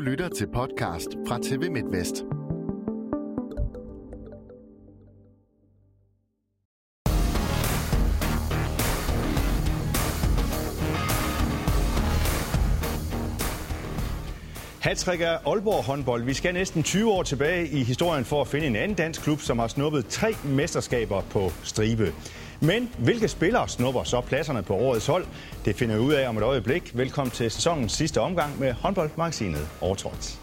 Du lytter til podcast fra TV MidtVest. Hattrick er Aalborg håndbold. Vi skal næsten 20 år tilbage i historien for at finde en anden dansk klub, som har snuppet tre mesterskaber på stribe. Men hvilke spillere snupper så pladserne på årets hold? Det finder vi ud af om et øjeblik. Velkommen til sæsonens sidste omgang med håndboldmagasinet Overtrådt.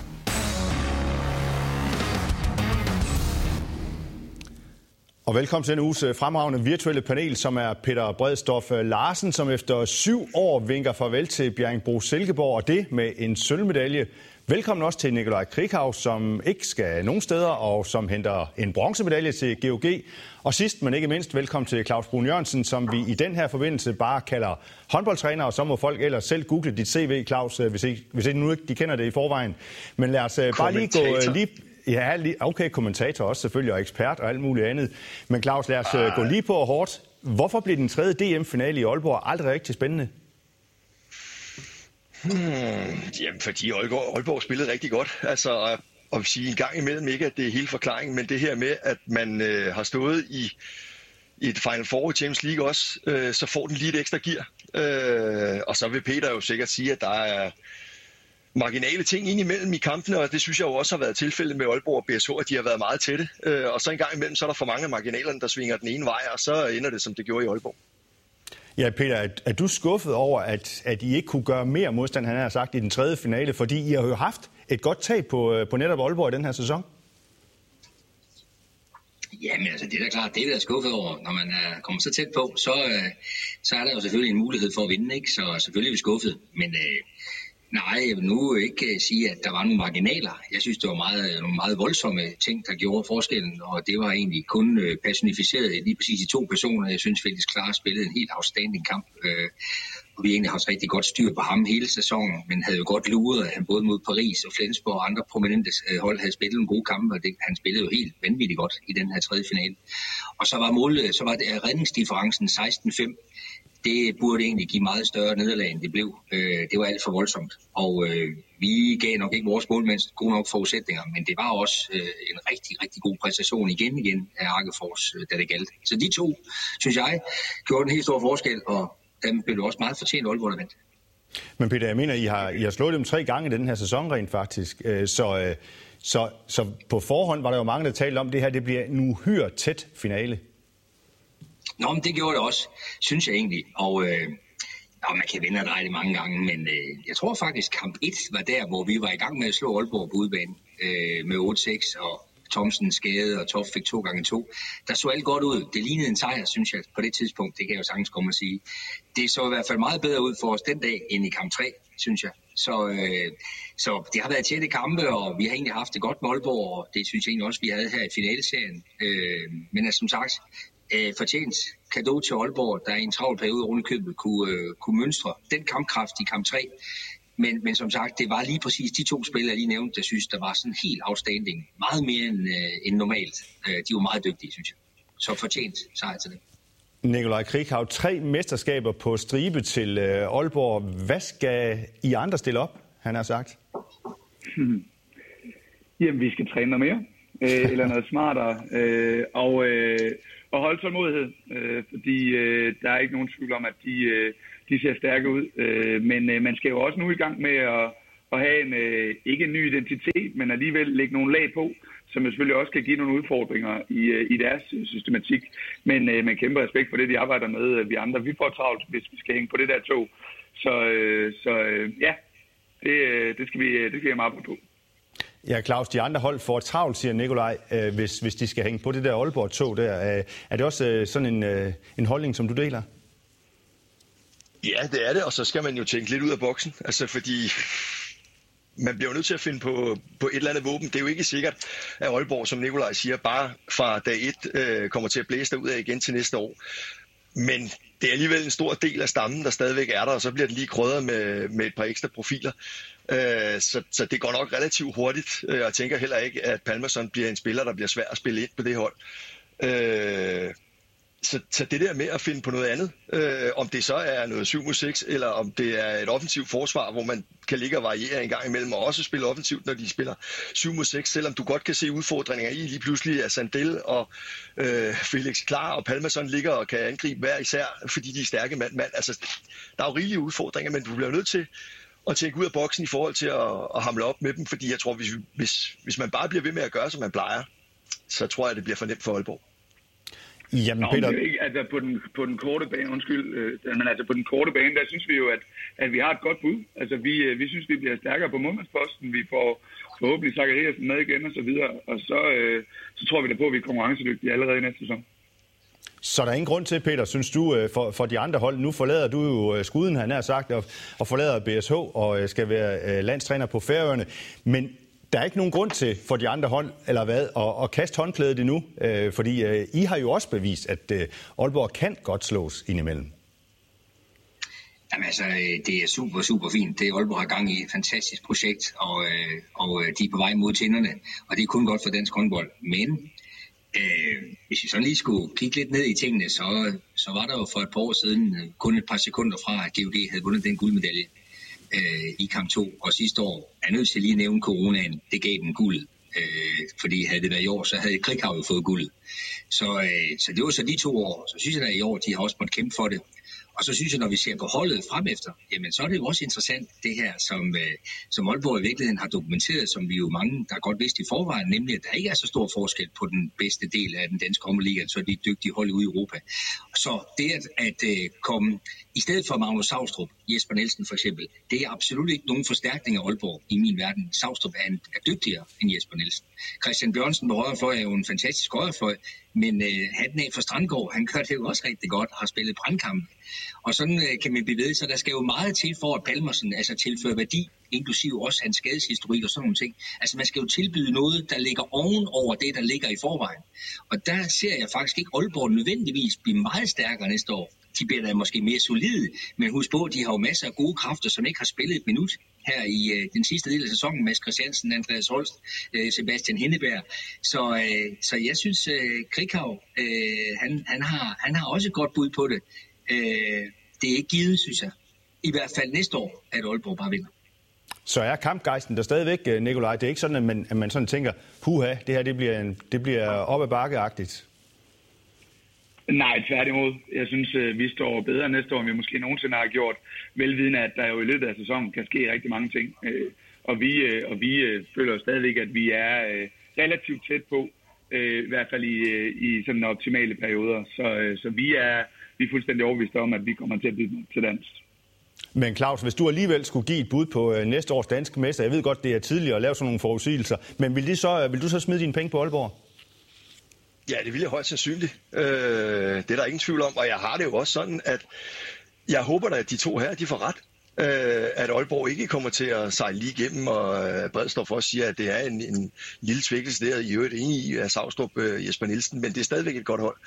Og velkommen til en uges øh, fremragende virtuelle panel, som er Peter Bredstof øh, Larsen, som efter syv år vinker farvel til Bjerringbro Silkeborg, og det med en sølvmedalje. Velkommen også til Nikolaj Krikhav, som ikke skal nogen steder, og som henter en bronzemedalje til GOG. Og sidst, men ikke mindst, velkommen til Claus Brun Jørgensen, som vi i den her forbindelse bare kalder håndboldtræner, og så må folk ellers selv google dit CV, Claus, øh, hvis ikke, hvis ikke nu ikke de kender det i forvejen. Men lad os bare lige gå lige Ja, okay, kommentator også selvfølgelig, og ekspert og alt muligt andet. Men Claus, lad os uh, gå lige på hårdt. Hvorfor blev den tredje DM-finale i Aalborg aldrig rigtig spændende? Hmm, jamen, fordi Aalborg, Aalborg spillede rigtig godt. Altså, øh, og, og sige en gang imellem ikke, at det er hele forklaringen, men det her med, at man øh, har stået i, i et Final Four i Champions League også, øh, så får den lige et ekstra gear. Øh, og så vil Peter jo sikkert sige, at der er marginale ting ind imellem i kampene, og det synes jeg jo også har været tilfældet med Aalborg og BSH, at de har været meget tætte. Øh, og så en gang imellem, så er der for mange af marginalerne, der svinger den ene vej, og så ender det, som det gjorde i Aalborg. Ja, Peter, er, er du skuffet over, at, at I ikke kunne gøre mere modstand, han har sagt, i den tredje finale? Fordi I har jo haft et godt tag på, øh, på netop Aalborg i den her sæson. Jamen altså, det er da klart, det er da skuffet over. Når man er, kommer så tæt på, så, øh, så er der jo selvfølgelig en mulighed for at vinde, ikke? Så selvfølgelig er vi skuffet. Men øh, Nej, jeg vil nu ikke øh, sige, at der var nogle marginaler. Jeg synes, det var meget, øh, nogle meget voldsomme ting, der gjorde forskellen, og det var egentlig kun øh, personificeret lige præcis i to personer. Jeg synes, Felix Klar spillede en helt afstanding kamp, øh, og vi egentlig har også rigtig godt styr på ham hele sæsonen, men havde jo godt luret, at han både mod Paris og Flensborg og andre prominente hold havde spillet en god kamp, og det, han spillede jo helt vanvittigt godt i den her tredje finale. Og så var målet, så var det redningsdifferencen 16-5, det burde egentlig give meget større nederlag, end det blev. Øh, det var alt for voldsomt. Og øh, vi gav nok ikke vores målmænd gode nok forudsætninger, men det var også øh, en rigtig, rigtig god præstation igen igen af Arkefors, øh, da det galt. Så de to, synes jeg, gjorde en helt stor forskel, og dem blev også meget fortjent Aalborg, der vandt. Men Peter, jeg mener, I har, I har slået dem tre gange i den her sæson rent faktisk. Øh, så, øh, så, så på forhånd var der jo mange, der talte om, at det her det bliver en uhyre tæt finale. Nå, men det gjorde det også, synes jeg egentlig. Og øh, og man kan vinde og dreje det mange gange, men øh, jeg tror faktisk, kamp 1 var der, hvor vi var i gang med at slå Aalborg på udbanen øh, med 8-6, og Thomsen skade, og Toff fik to gange to. Der så alt godt ud. Det lignede en sejr, synes jeg, på det tidspunkt. Det kan jeg jo sagtens komme og sige. Det så i hvert fald meget bedre ud for os den dag, end i kamp 3, synes jeg. Så, øh, så det har været tætte kampe, og vi har egentlig haft det godt med Aalborg, og det synes jeg egentlig også, vi havde her i finaleserien. Øh, men altså, som sagt, øh, fortjent kado til Aalborg, der i en travl periode rundt købet kunne, øh, kunne mønstre den kampkraft i kamp 3. Men, men som sagt, det var lige præcis de to spillere, jeg lige nævnte, der synes, der var sådan helt afstanding. Meget mere end, øh, end normalt. Øh, de var meget dygtige, synes jeg. Så fortjent sejr til det. Nikolaj Krighav, tre mesterskaber på stribe til øh, Aalborg. Hvad skal I andre stille op, han har sagt? Hmm. Jamen, vi skal træne noget mere, øh, eller noget smartere. Øh, og øh, og holde tålmodighed, øh, fordi øh, der er ikke nogen tvivl om, at de, øh, de ser stærke ud. Øh, men øh, man skal jo også nu i gang med at, at have en, øh, ikke en ny identitet, men alligevel lægge nogle lag på, som selvfølgelig også kan give nogle udfordringer i, øh, i deres øh, systematik. Men øh, man kæmper respekt for det, de arbejder med. Øh, vi andre, vi får travlt, hvis vi skal hænge på det der tog. Så, øh, så øh, ja, det, øh, det, skal vi, øh, det skal jeg meget på. Ja, Claus, de andre hold får travlt, siger Nikolaj, øh, hvis, hvis de skal hænge på det der Aalborg-tog der. Øh, er det også øh, sådan en, øh, en holdning, som du deler? Ja, det er det, og så skal man jo tænke lidt ud af boksen. Altså, fordi man bliver jo nødt til at finde på, på et eller andet våben. Det er jo ikke sikkert, at Aalborg, som Nikolaj siger, bare fra dag 1 øh, kommer til at blæse ud af igen til næste år. Men det er alligevel en stor del af stammen, der stadigvæk er der, og så bliver den lige krydret med, med et par ekstra profiler. Øh, så, så det går nok relativt hurtigt, øh, og jeg tænker heller ikke, at Palmerson bliver en spiller, der bliver svær at spille ind på det hold. Øh, så, så det der med at finde på noget andet, øh, om det så er noget 7 mod 6, eller om det er et offensivt forsvar, hvor man kan ligge og variere en gang imellem, og også spille offensivt, når de spiller 7 mod 6, selvom du godt kan se udfordringer i lige pludselig, er Sandel og øh, Felix Klar og Palmason ligger og kan angribe hver især, fordi de er stærke mand-mand. Altså, der er jo rigelige udfordringer, men du bliver nødt til at tænke ud af boksen i forhold til at, at hamle op med dem, fordi jeg tror, hvis, hvis, hvis man bare bliver ved med at gøre, som man plejer, så tror jeg, det bliver for nemt for Aalborg. Jamen, Nå, Peter... ikke, altså på den, på den korte bane, undskyld, øh, men altså på den korte bane, der synes vi jo, at, at vi har et godt bud. Altså vi, øh, vi synes, vi bliver stærkere på målmandsposten. Vi får forhåbentlig Zachariasen med igen og så videre. Og så, øh, så tror vi da på, at vi er konkurrencedygtige allerede i næste sæson. Så der er ingen grund til, Peter, synes du, øh, for, for de andre hold. Nu forlader du jo øh, skuden, han har sagt, og, og forlader BSH og skal være landstræner på Færøerne. Men der er ikke nogen grund til for de andre hold, eller hvad, at, at kaste håndklædet endnu, øh, fordi øh, I har jo også bevist, at øh, Aalborg kan godt slås indimellem. Jamen altså, øh, det er super, super fint. Det Aalborg har gang i et fantastisk projekt, og, øh, og øh, de er på vej mod tænderne, og det er kun godt for dansk håndbold. Men øh, hvis vi sådan lige skulle kigge lidt ned i tingene, så, så var der jo for et par år siden øh, kun et par sekunder fra, at GOG havde vundet den guldmedalje øh, i kamp 2. Og sidste år er nødt til lige at nævne coronaen. Det gav den guld. Øh, fordi havde det været i år, så havde Krighav jo fået guld. Så, øh, så det var så de to år. Så synes jeg, da i år, de har også måttet kæmpe for det. Og så synes jeg, når vi ser på holdet frem efter, jamen så er det jo også interessant det her, som, øh, som Aalborg i virkeligheden har dokumenteret, som vi jo mange, der godt vidste i forvejen, nemlig at der ikke er så stor forskel på den bedste del af den danske håndboldliga, så de dygtige hold ude i Europa. Så det at, at øh, komme, i stedet for Magnus Savstrup, Jesper Nielsen for eksempel, det er absolut ikke nogen forstærkning af Aalborg i min verden. Savstrup er, en, er dygtigere end Jesper Nielsen. Christian Bjørnsen på højrefløj er jo en fantastisk højrefløj, men øh, hatten af for Strandgaard, han gør det jo også rigtig godt, har spillet brandkamp og sådan øh, kan man blive ved, så der skal jo meget til for, at Palmersen altså tilfører værdi, inklusive også hans skadeshistorik og sådan nogle ting. Altså man skal jo tilbyde noget, der ligger oven over det, der ligger i forvejen. Og der ser jeg faktisk ikke Aalborg nødvendigvis blive meget stærkere næste år. De bliver da måske mere solide, men husk på, at de har jo masser af gode kræfter, som ikke har spillet et minut her i øh, den sidste del af sæsonen. Mads Christiansen, Andreas Holst, øh, Sebastian Hindeberg. Så, øh, så jeg synes, øh, Krikhav, øh, han, han, har, han har også et godt bud på det. Øh, det er ikke givet, synes jeg. I hvert fald næste år, at Aalborg bare vinder. Så er kampgejsten der stadigvæk, øh, Nikolaj? Det er ikke sådan, at man, at man sådan tænker, puha, det her det bliver, en, det bliver op ad bakkeagtigt. Nej, tværtimod. Jeg synes, øh, vi står bedre næste år, end vi måske nogensinde har gjort. Velvidende, at der jo i løbet af sæsonen kan ske rigtig mange ting. Øh, og vi, øh, og vi føler stadigvæk, at vi er relativt tæt på, i hvert fald i, i sådan optimale perioder. Så, så vi er vi er fuldstændig overbevist om, at vi kommer til at blive til dansk. Men Claus, hvis du alligevel skulle give et bud på næste års danske mester, jeg ved godt, det er tidligere at lave sådan nogle forudsigelser, men vil, de så, vil du så smide dine penge på Aalborg? Ja, det vil jeg højst sandsynligt. Øh, det er der ingen tvivl om, og jeg har det jo også sådan, at jeg håber da, at de to her, de får ret øh, at Aalborg ikke kommer til at sejle lige igennem, og øh, Bredstof også siger, at det er en, en lille svækkelse der, i øvrigt enig i af Savstrup øh, Jesper Nielsen, men det er stadigvæk et godt hold.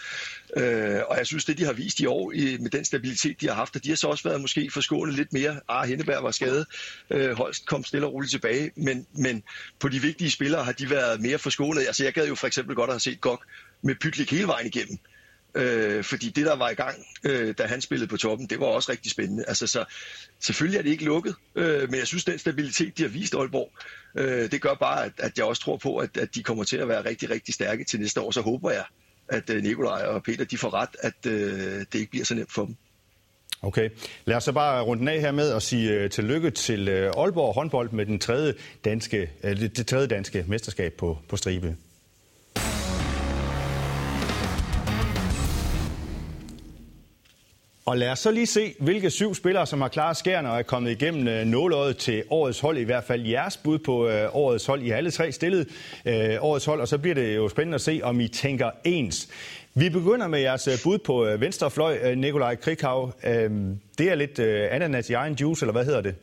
Øh, og jeg synes, det de har vist i år i, med den stabilitet, de har haft, at de har så også været måske forskånet lidt mere. Ah, Henneberg var skadet, øh, Holst kom stille og roligt tilbage, men, men på de vigtige spillere har de været mere forskånet. Altså jeg gad jo for eksempel godt at have set Gok med Pytlik hele vejen igennem. Øh, fordi det, der var i gang, øh, da han spillede på toppen, det var også rigtig spændende. Altså, så selvfølgelig er det ikke lukket, øh, men jeg synes, den stabilitet, de har vist Aalborg, øh, det gør bare, at, at jeg også tror på, at, at de kommer til at være rigtig, rigtig stærke til næste år. Så håber jeg, at øh, Nikolaj og Peter, de får ret, at øh, det ikke bliver så nemt for dem. Okay. Lad os så bare runde den af her med at sige uh, tillykke til uh, Aalborg håndbold med den tredje danske, uh, det tredje danske mesterskab på, på stribe. Og lad os så lige se, hvilke syv spillere, som har klaret skærne og er kommet igennem øh, nåløjet til årets hold. I hvert fald jeres bud på øh, årets hold. I har alle tre stillet øh, årets hold, og så bliver det jo spændende at se, om I tænker ens. Vi begynder med jeres øh, bud på øh, venstre fløj, øh, Nikolaj Krikhav. Øh, det er lidt øh, ananas i egen juice, eller hvad hedder det?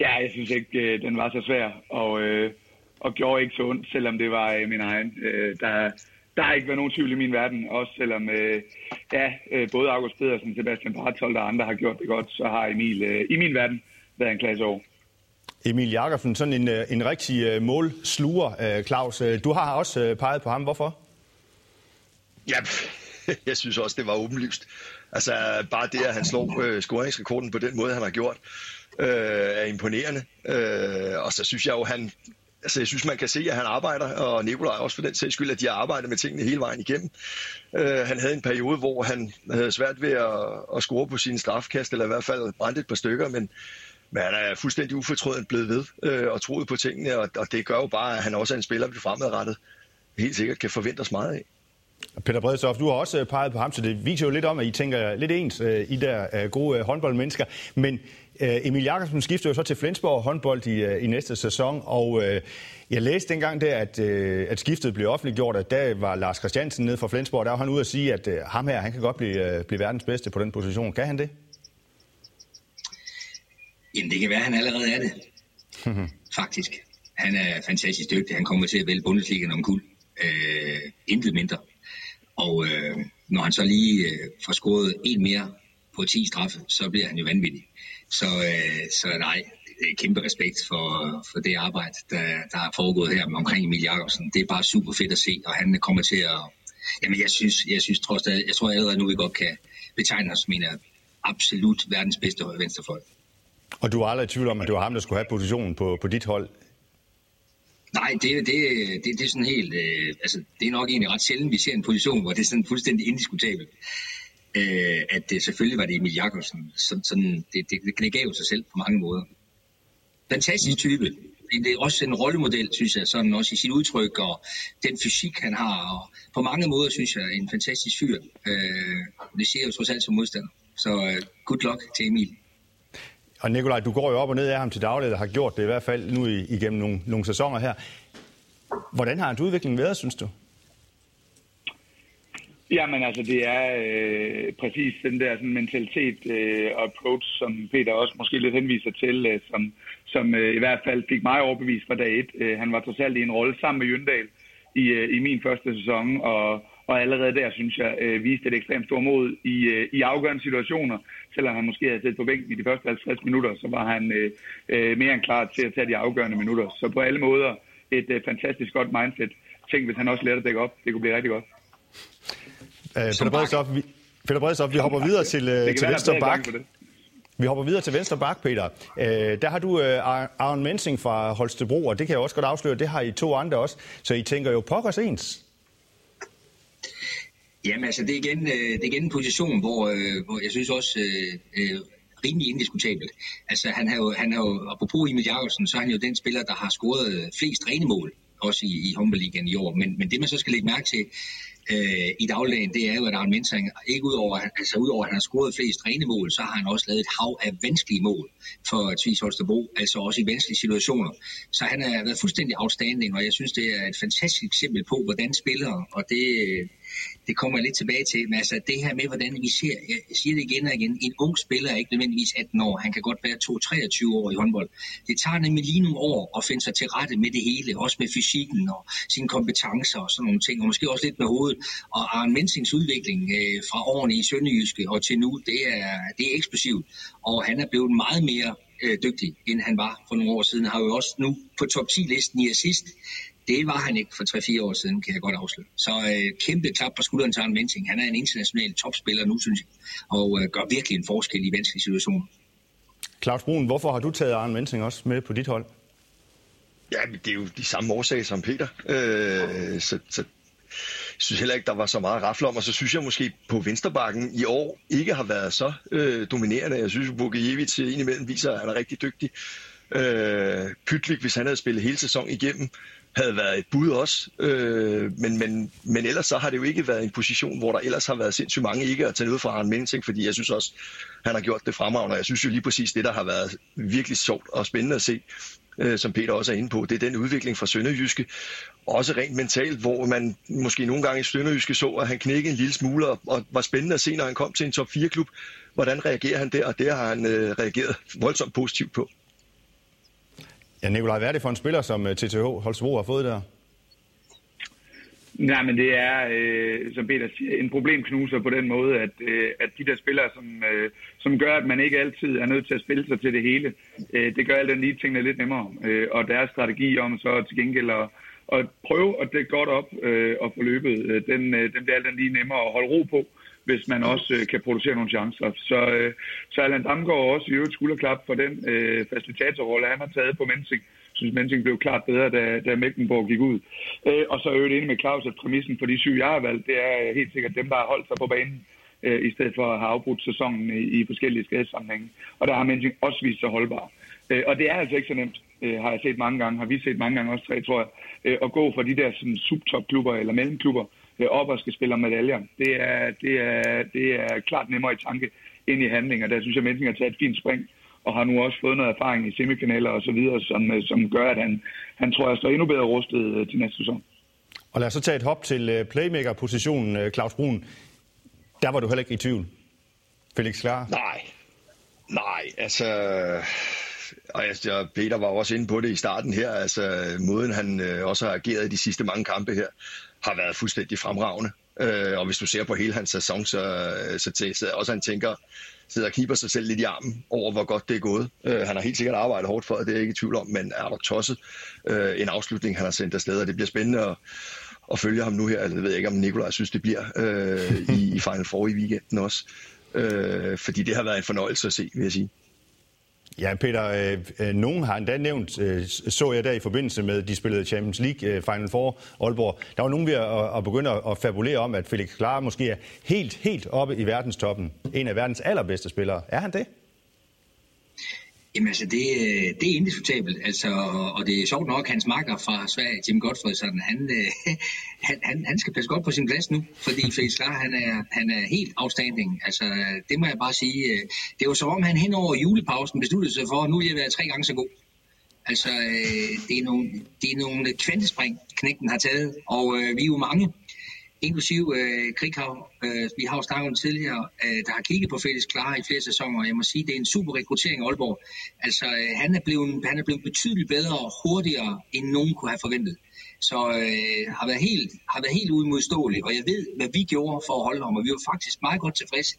Ja, jeg synes ikke, øh, den var så svær, og, øh, og gjorde ikke så ondt, selvom det var øh, min egen. Øh, der der har ikke været nogen tvivl i min verden, også selvom øh, ja, øh, både August Pedersen, Sebastian Barthold og andre har gjort det godt, så har Emil øh, i min verden været en klasse over. Emil Jakobsen, sådan en, øh, en rigtig målsluger, Claus. Du har også peget på ham. Hvorfor? Ja, jeg synes også, det var åbenlyst. Altså bare det, at han slår øh, scoringsrekorden på den måde, han har gjort, øh, er imponerende. Øh, og så synes jeg jo, han, altså jeg synes, man kan se, at han arbejder, og Nikolaj også for den sags skyld, at de har arbejdet med tingene hele vejen igennem. Øh, han havde en periode, hvor han havde svært ved at, at score på sine strafkast, eller i hvert fald brændte et par stykker, men, men han er fuldstændig ufortrøden blevet ved øh, og troet på tingene, og, og det gør jo bare, at han også er en spiller, vi fremadrettet helt sikkert kan forvente os meget af. Peter Bredstof, du har også peget på ham, så det viser jo lidt om, at I tænker lidt ens, øh, I der øh, gode øh, håndboldmennesker. Men Emil Jakobsen skifter jo så til Flensborg håndbold i, i næste sæson, og jeg læste dengang der, at, at skiftet blev offentliggjort, at der var Lars Christiansen nede fra Flensborg, der var han ude at sige, at ham her, han kan godt blive, blive verdens bedste på den position. Kan han det? Jamen, det kan være, at han allerede er det. Faktisk. Han er fantastisk dygtig. Han kommer til at vælge Bundesligaen om kul. Øh, intet mindre. Og øh, når han så lige øh, får scoret en mere på 10 straffe, så bliver han jo vanvittig. Så, øh, så nej, det er kæmpe respekt for, for det arbejde, der, der er foregået her omkring Emil Jakobsen. Det er bare super fedt at se, og han kommer til at... Jamen, jeg synes, jeg synes trods alt, jeg tror allerede nu, vi godt kan betegne os som en af absolut verdens bedste venstrefolk. Og du var aldrig i tvivl om, at det var ham, der skulle have positionen på, på dit hold Nej, det, det, det, det er sådan helt... Øh, altså, det er nok egentlig ret sjældent, vi ser en position, hvor det er sådan fuldstændig indiskutabelt. Øh, at det, selvfølgelig var det Emil Jakobsen. Sådan, sådan, det, det, det gav sig selv på mange måder. Fantastisk type. Det er også en rollemodel, synes jeg, sådan også i sit udtryk, og den fysik, han har. Og på mange måder, synes jeg, en fantastisk fyr. Øh, det siger jeg jo trods alt som modstander. Så øh, good luck til Emil. Og Nikolaj, du går jo op og ned af ham til daglig, der har gjort det i hvert fald nu igennem nogle, nogle sæsoner her. Hvordan har hans udvikling været, synes du? Jamen altså, det er øh, præcis den der sådan, mentalitet øh, approach, som Peter også måske lidt henviser til, øh, som, som øh, i hvert fald fik mig overbevist fra dag et. Øh, han var trods alt i en rolle sammen med Jøndal i, øh, i min første sæson, og, og allerede der, synes jeg, øh, viste et ekstremt stort mod i, øh, i afgørende situationer. Selvom han måske havde siddet på bænken i de første 50 minutter, så var han øh, øh, mere end klar til at tage de afgørende minutter. Så på alle måder et øh, fantastisk godt mindset. Tænk, hvis han også lærte at dække op. Det kunne blive rigtig godt. Øh, Peter Bredstof, vi, Peter vi hopper videre til, øh, til venstre bak. Vi hopper videre til venstre bak, Peter. Øh, der har du øh, Aaron Mensing fra Holstebro, og det kan jeg også godt afsløre, det har I to andre også. Så I tænker jo pokkers ens. Jamen altså, det er igen, øh, det er igen en position, hvor, øh, hvor jeg synes også øh, øh, rimelig indiskutabelt. Altså, han har jo, han har jo, apropos Emil Jakobsen, så er han jo den spiller, der har scoret flest rene mål, også i, i Humble i år. Men, men det, man så skal lægge mærke til, øh, i dagligdagen, det er jo, at Arne Mensing, ikke udover, altså udover at han har scoret flest rene mål, så har han også lavet et hav af vanskelige mål for Tvis Holstebro, altså også i vanskelige situationer. Så han har været fuldstændig outstanding, og jeg synes, det er et fantastisk eksempel på, hvordan spillere, og det, det kommer jeg lidt tilbage til. Men altså det her med, hvordan vi ser, jeg siger det igen og igen, en ung spiller er ikke nødvendigvis 18 år. Han kan godt være 2-23 år i håndbold. Det tager nemlig lige nogle år at finde sig til rette med det hele, også med fysikken og sine kompetencer og sådan nogle ting, og måske også lidt med hovedet. Og Arne Mensings udvikling øh, fra årene i Sønderjyske og til nu, det er, det er eksplosivt. Og han er blevet meget mere øh, dygtig, end han var for nogle år siden. Han har jo også nu på top 10-listen i assist. Det var han ikke for 3-4 år siden, kan jeg godt afsløre. Så øh, kæmpe klap på skulderen til Arne Menting. Han er en international topspiller nu, synes jeg, og øh, gør virkelig en forskel i vanskelige situationer. Claus Brun, hvorfor har du taget Arne Menting også med på dit hold? Ja, men det er jo de samme årsager som Peter. Øh, så, så jeg synes heller ikke, der var så meget rafle om, og så synes jeg måske på Vensterbakken i år ikke har været så øh, dominerende. Jeg synes, at Bukajevic indimellem viser, at han er rigtig dygtig. Øh, Pytlik, hvis han havde spillet hele sæsonen igennem, havde været et bud også. Øh, men, men, men ellers så har det jo ikke været en position, hvor der ellers har været sindssygt mange ikke at tage noget fra Arne Mensing, fordi jeg synes også, han har gjort det fremragende. Jeg synes jo lige præcis det, der har været virkelig sjovt og spændende at se, øh, som Peter også er inde på, det er den udvikling fra Sønderjyske. Også rent mentalt, hvor man måske nogle gange i Sønderjyske så, at han knækkede en lille smule, og var spændende at se, når han kom til en top 4-klub. Hvordan reagerer han der? Og det har han øh, reageret voldsomt positivt på. Ja, Nikolaj, hvad er det for en spiller, som øh, TTH Holstebro har fået der? Nej, men det er, øh, som Peter siger, en problemknuser på den måde, at, øh, at de der spillere, som, øh, som gør, at man ikke altid er nødt til at spille sig til det hele, øh, det gør alt den lige tingene lidt nemmere. Øh, og deres strategi om så til gengæld at, at prøve at dække godt op øh, og få løbet, øh, den, øh, den bliver alt lige nemmere at holde ro på, hvis man også øh, kan producere nogle chancer. Så, øh, så Allan Damgaard også i øvrigt skulderklap for den øh, facilitatorrolle, han har taget på Mensing. Jeg synes, Mensing blev klart bedre, da, da Mecklenburg gik ud. Øh, og så øvrigt ind enig med Claus, at præmissen for de syv, jeg har valgt, det er øh, helt sikkert dem, der har holdt sig på banen øh, i stedet for at have afbrudt sæsonen i, i forskellige skadesammenhænge. Og der har Mensing også vist sig holdbar. Øh, og det er altså ikke så nemt, øh, har jeg set mange gange, har vi set mange gange også tre, tror jeg, øh, at gå fra de der sådan, subtopklubber eller mellemklubber op og skal spille om medaljer. Det er, det, er, det er klart nemmere i tanke ind i handlinger. Der synes jeg, Mensing har taget et fint spring og har nu også fået noget erfaring i semifinaler og så videre, som, øh, som gør, at han, han tror jeg står endnu bedre rustet øh, til næste sæson. Og lad os så tage et hop til øh, playmaker-positionen, Claus Brun. Der var du heller ikke i tvivl. Felix Klar? Nej. Nej, altså... Og altså, Peter var også inde på det i starten her. Altså, måden han øh, også har ageret i de sidste mange kampe her, har været fuldstændig fremragende. Øh, og hvis du ser på hele hans sæson, så, øh, så, så også han tænker, sidder og kniber sig selv lidt i armen over, hvor godt det er gået. Øh, han har helt sikkert arbejdet hårdt for det, det er jeg ikke i tvivl om, men er der tosset øh, en afslutning, han har sendt afsted, og det bliver spændende at, at følge ham nu her. Jeg ved ikke, om Nikolaj synes, det bliver øh, i, i Final Four i weekenden også. Øh, fordi det har været en fornøjelse at se, vil jeg sige. Ja, Peter, øh, øh, nogen har endda nævnt, øh, så jeg der i forbindelse med, de spillede Champions League øh, Final Four Aalborg, der var nogen ved at, at begynde at, at fabulere om, at Felix Klar måske er helt, helt oppe i verdenstoppen. En af verdens allerbedste spillere. Er han det? Jamen altså, det, det er indiskutabelt, altså, og det er sjovt nok, hans marker fra Sverige, Jim Godfredsen, han, han, han, han skal passe godt på sin plads nu, fordi Felix Klar, han er, han er helt outstanding, altså, det må jeg bare sige. Det var som om, han hen over julepausen besluttede sig for, at nu vil jeg være tre gange så god. Altså, det er nogle, det er nogle kvantespring, knægten har taget, og vi er jo mange, inklusiv øh, Krighav, øh, vi har jo snakket om tidligere, øh, der har kigget på Felix Klar i flere sæsoner, og jeg må sige, det er en super rekruttering af Aalborg. Altså, øh, han, er blevet, han er blevet betydeligt bedre og hurtigere, end nogen kunne have forventet. Så øh, har, været helt, har været helt uimodståelig, og jeg ved, hvad vi gjorde for at holde ham, og vi var faktisk meget godt tilfredse,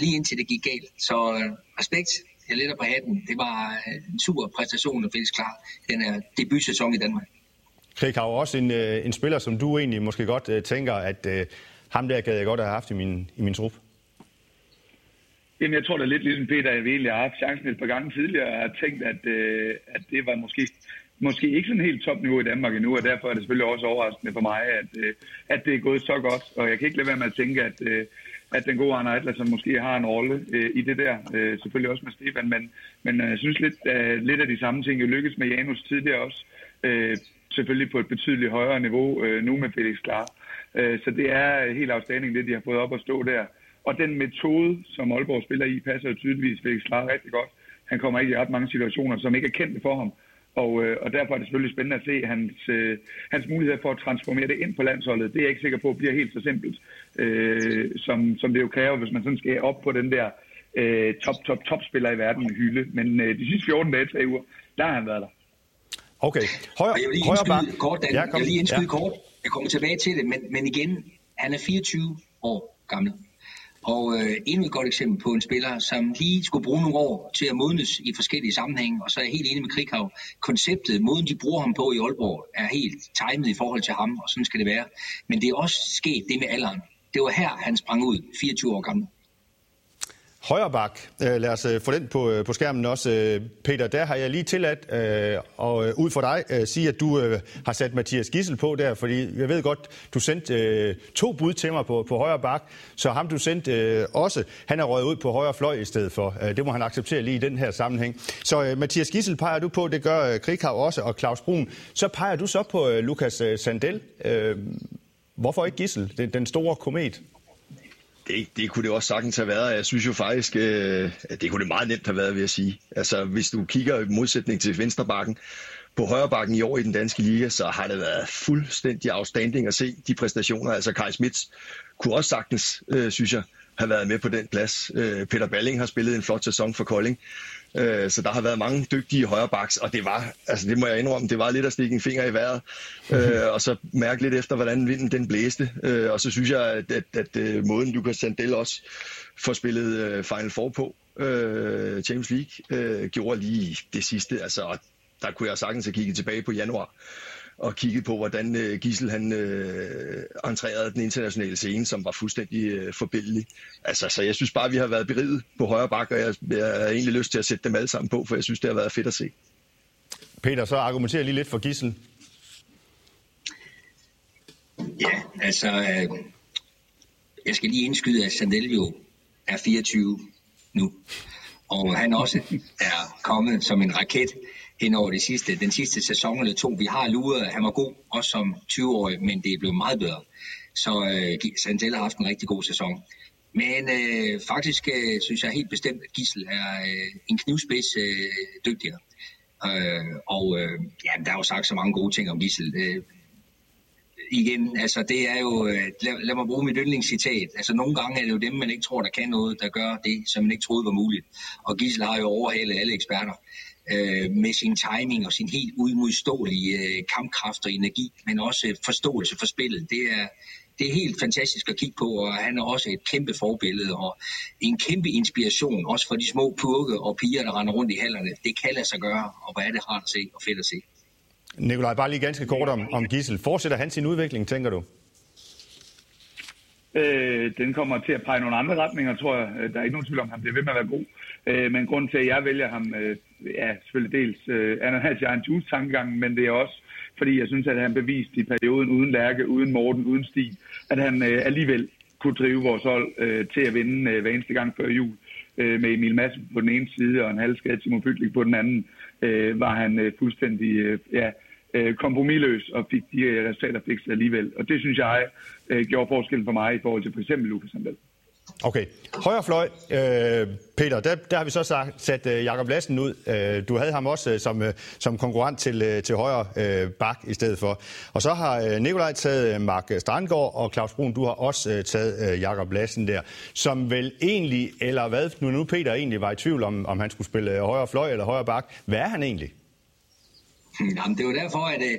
lige indtil det gik galt. Så øh, respekt, jeg letter på hatten. Det var øh, en super præstation af Felix Klar, den er debutsæson i Danmark. Krikau også en, øh, en spiller, som du egentlig måske godt øh, tænker, at øh, ham der gad jeg godt have haft i min, i min trup? Jamen, jeg tror da lidt ligesom Peter, at vi egentlig har haft chancen et par gange tidligere, og har tænkt, at, øh, at det var måske, måske ikke sådan helt topniveau i Danmark endnu, og derfor er det selvfølgelig også overraskende for mig, at, at det er gået så godt. Og jeg kan ikke lade være med at tænke, at, at den gode Arne som måske har en rolle i det der. Selvfølgelig også med Stefan, men, men jeg synes lidt, lidt af de samme ting jo lykkes med Janus tidligere også selvfølgelig på et betydeligt højere niveau øh, nu med Felix Klar. Øh, så det er helt afstanding, det de har fået op at stå der. Og den metode, som Aalborg spiller i, passer jo tydeligvis Felix Klar rigtig godt. Han kommer ikke i ret mange situationer, som ikke er kendte for ham. Og, øh, og derfor er det selvfølgelig spændende at se hans, øh, hans mulighed for at transformere det ind på landsholdet. Det er jeg ikke sikker på bliver helt så simpelt, øh, som, som det jo kræver, hvis man sådan skal op på den der øh, top, top, top spiller i verden hylde. Men øh, de sidste 14 dage, tre uger, der har han været der. Okay. Højre, jeg vil lige højre indskyde kort, Dan. Ja, jeg vil lige indskyde ja. kort. Jeg kommer tilbage til det, men, men igen, han er 24 år gammel. Og øh, endnu et godt eksempel på en spiller, som lige skulle bruge nogle år til at modnes i forskellige sammenhænge, og så er jeg helt enig med Krighav. Konceptet, måden de bruger ham på i Aalborg, er helt timet i forhold til ham, og sådan skal det være. Men det er også sket det med alderen. Det var her, han sprang ud, 24 år gammel. Højre bak, øh, lad os øh, få den på, øh, på skærmen også. Peter, der har jeg lige tilladt og ud for dig sige, at du har sat Mathias Gissel på der, fordi jeg ved godt, du sendte to bud til mig på, på højre bak, så ham du sendte også, han er røget ud på højre fløj i stedet for. Det må han acceptere lige i den her sammenhæng. Så Mathias Gissel peger du på, det gør Krighav også, og Claus Brun. Så peger du så på Lukas Sandel. Hvorfor ikke Gissel, den, den store komet? Det, det kunne det også sagtens have været. Jeg synes jo faktisk, øh, at det kunne det meget nemt have været, vil jeg sige. Altså, hvis du kigger i modsætning til venstrebakken, på højrebakken i år i den danske liga, så har det været fuldstændig afstanding at se de præstationer. Altså Kai Smits kunne også sagtens, øh, synes jeg, have været med på den plads. Øh, Peter Balling har spillet en flot sæson for Kolding. Øh, så der har været mange dygtige højrebacks, og det var, altså det må jeg indrømme, det var lidt at stikke en finger i vejret, øh, og så mærke lidt efter, hvordan vinden den blæste. Øh, og så synes jeg, at, at, at, at måden Lucas Sandel også får spillet Final Four på, Champions League, gjorde lige det sidste. Altså, der kunne jeg sagtens have kigget tilbage på januar, og kigget på, hvordan øh, Gissel han øh, entrerede den internationale scene, som var fuldstændig øh, forbindelig. Altså, så jeg synes bare, vi har været beriget på højre bakke, og jeg, jeg har egentlig lyst til at sætte dem alle sammen på, for jeg synes, det har været fedt at se. Peter, så argumenterer lige lidt for Gissel. Ja, altså, øh, jeg skal lige indskyde, at Sandel jo er 24 nu, og han også er kommet som en raket hen over det sidste, den sidste sæson eller to. Vi har luret, han var god, også som 20-årig, men det er blevet meget bedre. Så øh, Sandel har haft en rigtig god sæson. Men øh, faktisk øh, synes jeg helt bestemt, at Gissel er øh, en knivspids øh, dygtigere. Øh, og øh, ja, der er jo sagt så mange gode ting om Gissel. Øh, igen, altså det er jo, øh, lad, lad mig bruge mit yndlingscitat, altså nogle gange er det jo dem, man ikke tror, der kan noget, der gør det, som man ikke troede var muligt. Og Gissel har jo overhalet alle eksperter øh, med sin timing og sin helt uimodståelige øh, kampkraft og energi, men også øh, forståelse for spillet. Det er, det er helt fantastisk at kigge på, og han er også et kæmpe forbillede og en kæmpe inspiration, også for de små purke og piger, der render rundt i hallerne. Det kan lade sig gøre, og hvad er det rart at se og fedt at se. Nikolaj, bare lige ganske kort om, om Gissel. Fortsætter han sin udvikling, tænker du? Øh, den kommer til at pege nogle andre retninger, tror jeg. Øh, der er ikke nogen tvivl om, at han bliver ved med at være god. Øh, men grunden til, at jeg vælger ham, øh, ja, selvfølgelig dels øh, Ananas Jan Juice tankegang, men det er også, fordi jeg synes, at han beviste i perioden uden Lærke, uden Morten, uden Stig, at han øh, alligevel kunne drive vores hold øh, til at vinde øh, hver eneste gang før jul. Øh, med Emil Madsen på den ene side og en halvskadet Timo Pytlik på den anden, øh, var han øh, fuldstændig øh, ja, øh, kompromilløs og fik de øh, resultater fikset alligevel. Og det synes jeg øh, gjorde forskellen for mig i forhold til for eksempel Lukas Sandal. Okay. Højre fløj, øh, Peter, der, der har vi så sagt, sat øh, Jakob Lassen ud. Øh, du havde ham også øh, som, øh, som konkurrent til, øh, til højre øh, bak i stedet for. Og så har øh, Nikolaj taget øh, Mark Strandgaard, og Claus Brun, du har også øh, taget øh, Jakob Lassen der, som vel egentlig, eller hvad, nu nu Peter egentlig var i tvivl om, om han skulle spille øh, højre fløj eller højre bak. Hvad er han egentlig? Jamen, det var derfor, at øh,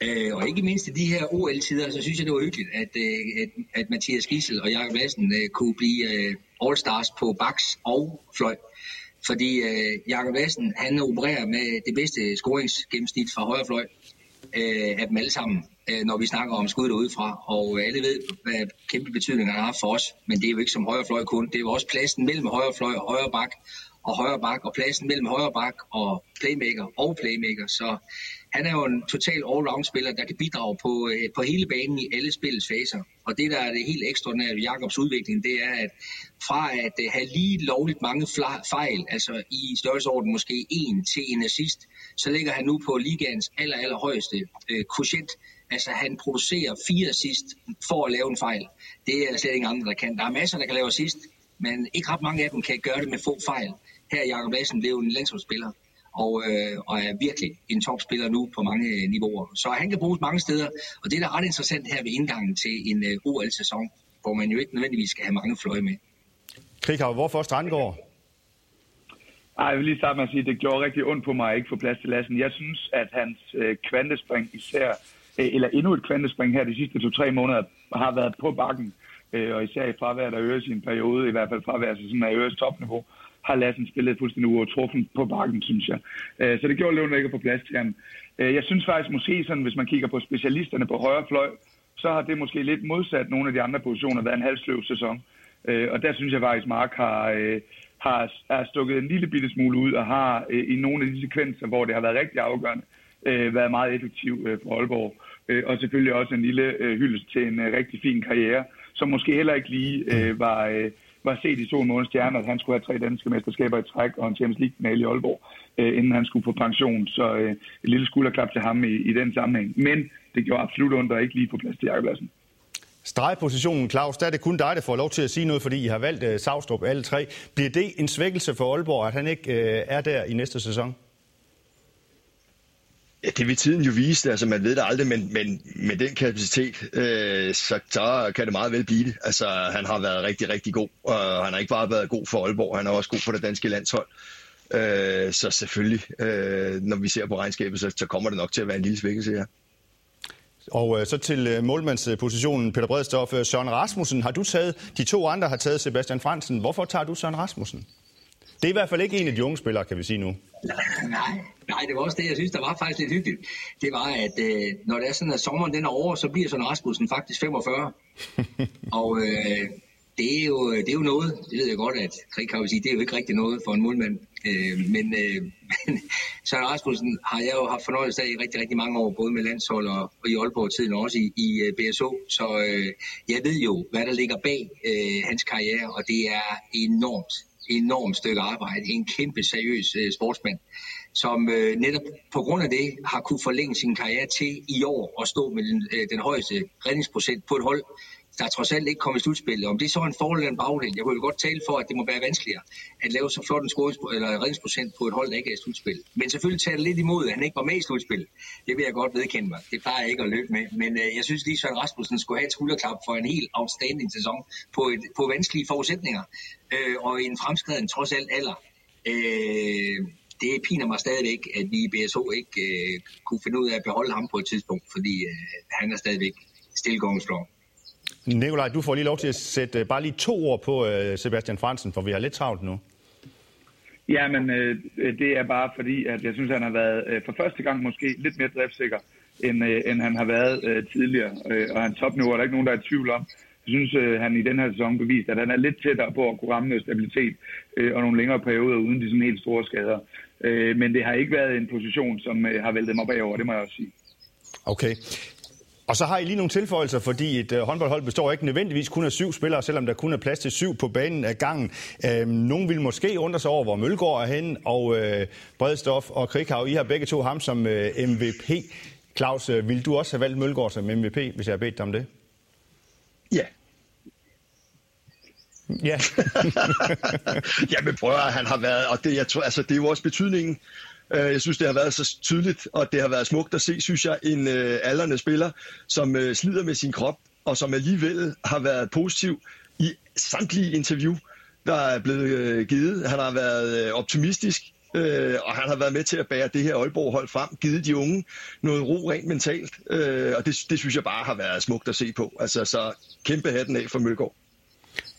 øh, og ikke mindst i de her OL-tider, så synes jeg, det var hyggeligt, at, øh, at, at Mathias Gissel og Jakob Lassen øh, kunne blive øh, all-stars på baks og fløj. Fordi øh, Jakob Lassen, han opererer med det bedste scoringsgennemsnit fra højre fløj øh, af dem alle sammen, øh, når vi snakker om skud udefra. Og alle ved, hvad kæmpe betydning han har haft for os. Men det er jo ikke som højre fløj kun. Det er jo også pladsen mellem højre fløj og højre bak og højre bak, og pladsen mellem højre bak og playmaker og playmaker. Så han er jo en total all-round-spiller, der kan bidrage på, øh, på hele banen i alle spillets faser. Og det, der er det helt ekstraordinære ved Jakobs udvikling, det er, at fra at øh, have lige lovligt mange fejl, altså i størrelseorden måske en til en assist, så ligger han nu på ligaens aller, aller højeste øh, quotient. Altså han producerer fire assist for at lave en fejl. Det er slet ingen andre, der kan. Der er masser, der kan lave assist, men ikke ret mange af dem kan gøre det med få fejl. Her er Jakob Lassen blevet en landsholdsspiller, og, øh, og er virkelig en topspiller nu på mange niveauer. Så han kan bruges mange steder, og det er da ret interessant her ved indgangen til en øh, OL-sæson, hvor man jo ikke nødvendigvis skal have mange fløje med. Krighav, hvorfor Strandgaard? Ej, jeg vil lige starte med at sige, at det gjorde rigtig ondt på mig at ikke få plads til Lassen. Jeg synes, at hans øh, kvantespring især, øh, eller endnu et kvantespring her de sidste to-tre måneder, har været på bakken. Øh, og især i fraværet af Øres i sin periode, i hvert fald fraværet så sådan af Øres topniveau har Lassen spillet fuldstændig uovertruffen på bakken, synes jeg. Øh, så det gjorde Lund ikke på plads til ham. Øh, jeg synes faktisk måske, sådan, hvis man kigger på specialisterne på højre fløj, så har det måske lidt modsat nogle af de andre positioner været en halvsløv sæson. Øh, og der synes jeg faktisk, Mark har, øh, har er stukket en lille bitte smule ud og har øh, i nogle af de sekvenser, hvor det har været rigtig afgørende, øh, været meget effektiv for Aalborg. Og selvfølgelig også en lille hyldest til en rigtig fin karriere, som måske heller ikke lige var var set i to måneder stjerne, at han skulle have tre danske mesterskaber i træk og en Champions League-finale i Aalborg, øh, inden han skulle på pension. Så øh, et lille skulderklap til ham i, i den sammenhæng. Men det gjorde absolut ondt at ikke lige på plads til Jakobladsen. Stregpositionen, Claus, der er det kun dig, der får lov til at sige noget, fordi I har valgt uh, Savstrup alle tre. Bliver det en svækkelse for Aalborg, at han ikke uh, er der i næste sæson? Ja, det vil tiden jo vise, altså man ved det aldrig, men, men med den kapacitet, øh, så, så kan det meget vel blive det. Altså han har været rigtig, rigtig god, og han har ikke bare været god for Aalborg, han er også god for det danske landshold. Øh, så selvfølgelig, øh, når vi ser på regnskabet, så, så kommer det nok til at være en lille svækkelse her. Og øh, så til øh, målmandspositionen, Peter Bredstorff. Øh, Søren Rasmussen, har du taget, de to andre har taget Sebastian Fransen. Hvorfor tager du Søren Rasmussen? Det er i hvert fald ikke en af de unge spillere, kan vi sige nu. Nej, nej, det var også det, jeg synes, der var faktisk lidt hyggeligt. Det var, at øh, når det er sådan, at sommeren den er over, så bliver sådan Rasmussen faktisk 45. og øh, det, er jo, det er jo noget, det ved jeg godt, at Krig kan sige, det er jo ikke rigtig noget for en målmand. Øh, men, øh, men Søren Rasmussen har jeg jo haft fornøjelse af i rigtig, rigtig mange år, både med landshold og, og i Aalborg-tiden og også i, i øh, BSO. Så øh, jeg ved jo, hvad der ligger bag øh, hans karriere, og det er enormt enormt stykke arbejde. En kæmpe seriøs øh, sportsmand, som øh, netop på grund af det har kunne forlænge sin karriere til i år og stå med den, øh, den højeste redningsprocent på et hold, der er trods alt ikke kommet i slutspillet. Om det er så en fordel eller en bagdel, jeg vil godt tale for, at det må være vanskeligere at lave så flot en eller redningsprocent på et hold, der ikke er i slutspil. Men selvfølgelig tager det lidt imod, at han ikke var med i slutspil. Det vil jeg godt vedkende mig. Det plejer jeg ikke at løbe med. Men øh, jeg synes lige, Søren Rasmussen skulle have et skulderklap for en helt outstanding sæson på, et, på vanskelige forudsætninger. Øh, og i en fremskreden trods alt alder. Øh, det piner mig stadigvæk, at vi i BSO ikke øh, kunne finde ud af at beholde ham på et tidspunkt, fordi øh, han er stadigvæk stillgående Nikolaj, du får lige lov til at sætte uh, bare lige to ord på uh, Sebastian Fransen, for vi har lidt travlt nu. Ja, men øh, det er bare fordi, at jeg synes, at han har været øh, for første gang måske lidt mere driftsikker, end, øh, end han har været øh, tidligere. Øh, og hans topniveau er der ikke nogen, der er i tvivl om. Jeg synes, øh, han i den her sæson bevist, at han er lidt tættere på at kunne ramme noget stabilitet øh, og nogle længere perioder uden de sådan helt store skader. Øh, men det har ikke været en position, som øh, har væltet mig bagover, det må jeg også sige. Okay. Og så har I lige nogle tilføjelser, fordi et øh, håndboldhold består ikke nødvendigvis kun af syv spillere, selvom der kun er plads til syv på banen af gangen. Øh, nogen vil måske undre sig over, hvor Mølgaard er hen, og øh, Bredstof og Krighav, I har begge to ham som øh, MVP. Claus, øh, vil du også have valgt Mølgaard som MVP, hvis jeg har bedt dig om det? Ja. Ja. Jamen prøv at han har været, og det, jeg tror, altså, det er jo også betydningen Øh, jeg synes, det har været så tydeligt, og det har været smukt at se, synes jeg, en øh, aldrende spiller, som øh, slider med sin krop, og som alligevel har været positiv i samtlige interview, der er blevet øh, givet. Han har været øh, optimistisk, øh, og han har været med til at bære det her Aalborg-hold frem, givet de unge noget ro rent mentalt, øh, og det, det synes jeg bare har været smukt at se på. Altså, så kæmpe hatten af for Mølgaard.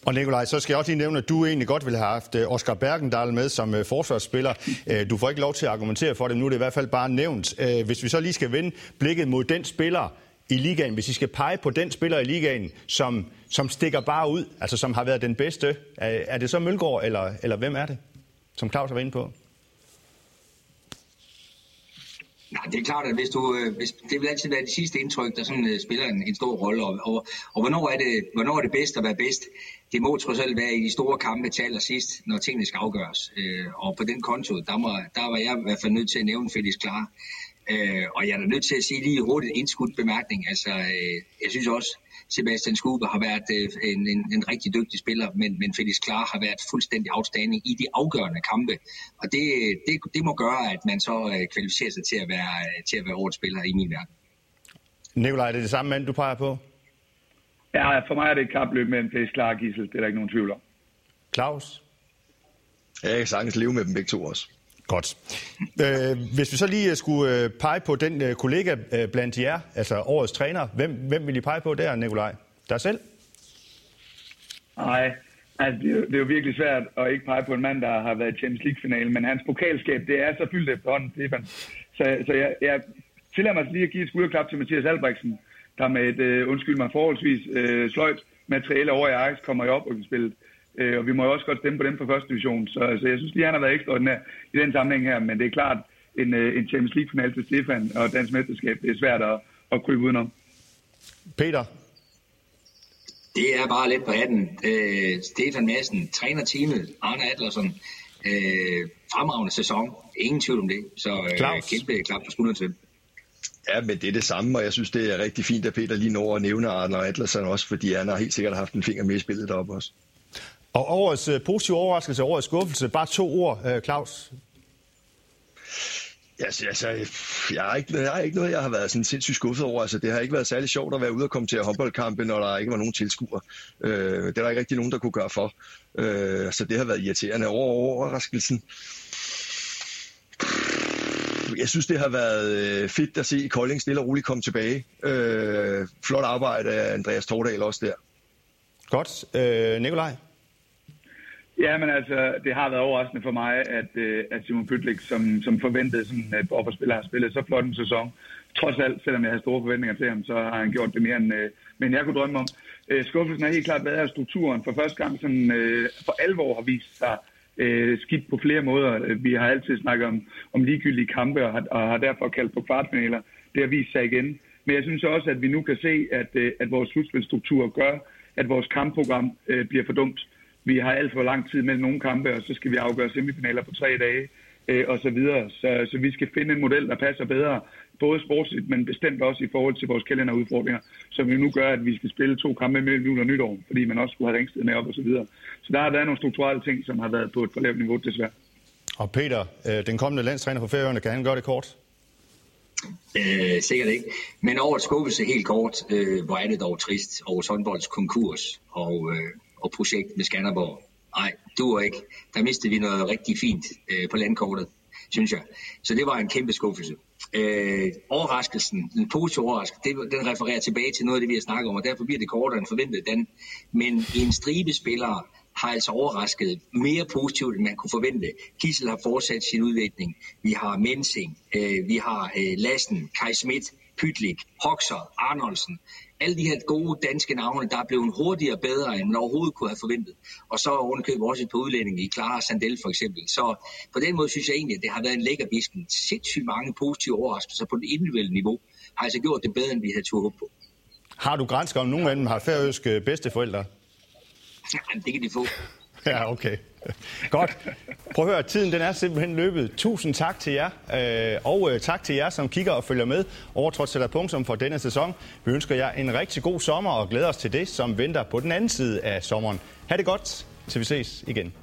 Og Nikolaj, så skal jeg også lige nævne, at du egentlig godt ville have haft øh, Oscar Bergendal med som øh, forsvarsspiller. Øh, du får ikke lov til at argumentere for det, nu er det i hvert fald bare nævnt. Hvis vi så lige skal vende blikket mod den spiller i ligaen, hvis I skal pege på den spiller i ligaen, som, som stikker bare ud, altså som har været den bedste, er det så Mølgaard, eller, eller hvem er det, som Claus har været inde på? Nej, det er klart, at hvis du, hvis, det vil altid være det sidste indtryk, der sådan, uh, spiller en, en stor rolle. Og, og, og hvornår, er det, hvornår er det bedst at være bedst? Det må trods alt være i de store kampe til allersidst, når tingene skal afgøres. Øh, og på den konto, der, må, der var jeg i hvert fald nødt til at nævne Felix Klar. Øh, og jeg er nødt til at sige lige hurtigt indskudt bemærkning. Altså, øh, jeg synes også, Sebastian Skube har været øh, en, en, en rigtig dygtig spiller, men, men Felix Klar har været fuldstændig outstanding i de afgørende kampe. Og det, det, det må gøre, at man så øh, kvalificerer sig til at være, til at være årets spiller i min verden. Nikolaj, er det det samme mand, du peger på? Ja, for mig er det et kapløb mellem Felix Klar og Gissel. Det er der ikke nogen tvivl om. Claus? Jeg kan sagtens leve med dem begge to også. Godt. Øh, hvis vi så lige skulle øh, pege på den øh, kollega blandt jer, altså årets træner, hvem, hvem vil I pege på der, Nikolaj? Der selv? Nej, altså, det, er jo, det er jo virkelig svært at ikke pege på en mand, der har været i Champions League-finale, men hans pokalskab, det er så fyldt efterhånden, Stefan. Så, så jeg, jeg tillader mig lige at give et skulderklap til Mathias Albrechtsen, der med et, uh, undskyld mig, forholdsvis uh, sløjt materiale over i Ajax kommer i oprykkelsespillet. Øh, og vi må jo også godt stemme på dem for første division. Så altså, jeg synes lige, han har været ekstraordinær i den sammenhæng her. Men det er klart, en, øh, en Champions League-final til Stefan og dansk mesterskab, det er svært at, at krybe udenom. Peter? Det er bare lidt på hatten. Øh, Stefan Madsen, træner teamet, Arne Adlersen, øh, fremragende sæson. Ingen tvivl om det. Så øh, kæmpe klap på skulderen til Ja, men det er det samme, og jeg synes, det er rigtig fint, at Peter lige når at nævne Arne Adlersen også, fordi han har helt sikkert haft en finger med i spillet deroppe også. Og årets uh, positive overraskelse, årets skuffelse, bare to ord, uh, Claus. Altså, altså, jeg, har ikke, jeg har ikke noget, jeg har været sådan sindssygt skuffet over. Altså, det har ikke været særlig sjovt at være ude og komme til håndboldkampe, når der ikke var nogen tilskuere. Øh, det er der ikke rigtig nogen, der kunne gøre for. Øh, så det har været irriterende over overraskelsen. Jeg synes, det har været øh, fedt at se Kolding stille og roligt komme tilbage. Øh, flot arbejde af Andreas Tordal også der. Godt. Øh, Nikolaj? Ja, men altså, det har været overraskende for mig, at, øh, at Simon Pytlik, som, som forventede sådan et spiller har spillet så flot en sæson, trods alt, selvom jeg havde store forventninger til ham, så har han gjort det mere end, øh, end jeg kunne drømme om. Øh, skuffelsen har helt klart været, at strukturen for første gang sådan, øh, for alvor har vist sig øh, skidt på flere måder. Vi har altid snakket om, om ligegyldige kampe og har, og har derfor kaldt på kvartfinaler. Det har vist sig igen. Men jeg synes også, at vi nu kan se, at, øh, at vores slutspilstruktur gør, at vores kampprogram øh, bliver for dumt. Vi har alt for lang tid mellem nogle kampe, og så skal vi afgøre semifinaler på tre dage øh, og så videre. Så, så vi skal finde en model, der passer bedre, både sportsligt, men bestemt også i forhold til vores kalenderudfordringer, som jo nu gør, at vi skal spille to kampe mellem jul og nytår, fordi man også skulle have ringsted med op og så videre. Så der har været nogle strukturelle ting, som har været på et for lavt niveau, desværre. Og Peter, øh, den kommende landstræner på Færøerne, kan han gøre det kort? Øh, sikkert ikke. Men over et skuffelse helt kort, øh, hvor er det dog trist over Sundbolds konkurs og, øh, og projekt med Skanderborg. Nej, du ikke. Der mistede vi noget rigtig fint øh, på landkortet, synes jeg. Så det var en kæmpe skuffelse. Øh, overraskelsen, den positive overraskelse, det, den refererer tilbage til noget af det, vi har snakket om, og derfor bliver det kortere end forventet. Den. Men en stribe spillere har altså overrasket mere positivt, end man kunne forvente. Kissel har fortsat sin udvikling. Vi har Mensing, øh, vi har øh, Lassen, Kai Schmidt, Pytlik, Hoxer, Arnoldsen. Alle de her gode danske navne, der er blevet hurtigere og bedre, end man overhovedet kunne have forventet. Og så ovenikøbet også par udlændinge i Clara Sandel for eksempel. Så på den måde synes jeg egentlig, at det har været en lækker bisken. Sindssygt mange positive overraskelser på det individuelle niveau har altså gjort det bedre, end vi havde turde på. Har du grænsker om nogen af dem har færøske bedsteforældre? det kan de få. Ja, okay. Godt. Prøv at høre, tiden den er simpelthen løbet. Tusind tak til jer, øh, og øh, tak til jer, som kigger og følger med over for denne sæson. Vi ønsker jer en rigtig god sommer og glæder os til det, som venter på den anden side af sommeren. Ha' det godt, til vi ses igen.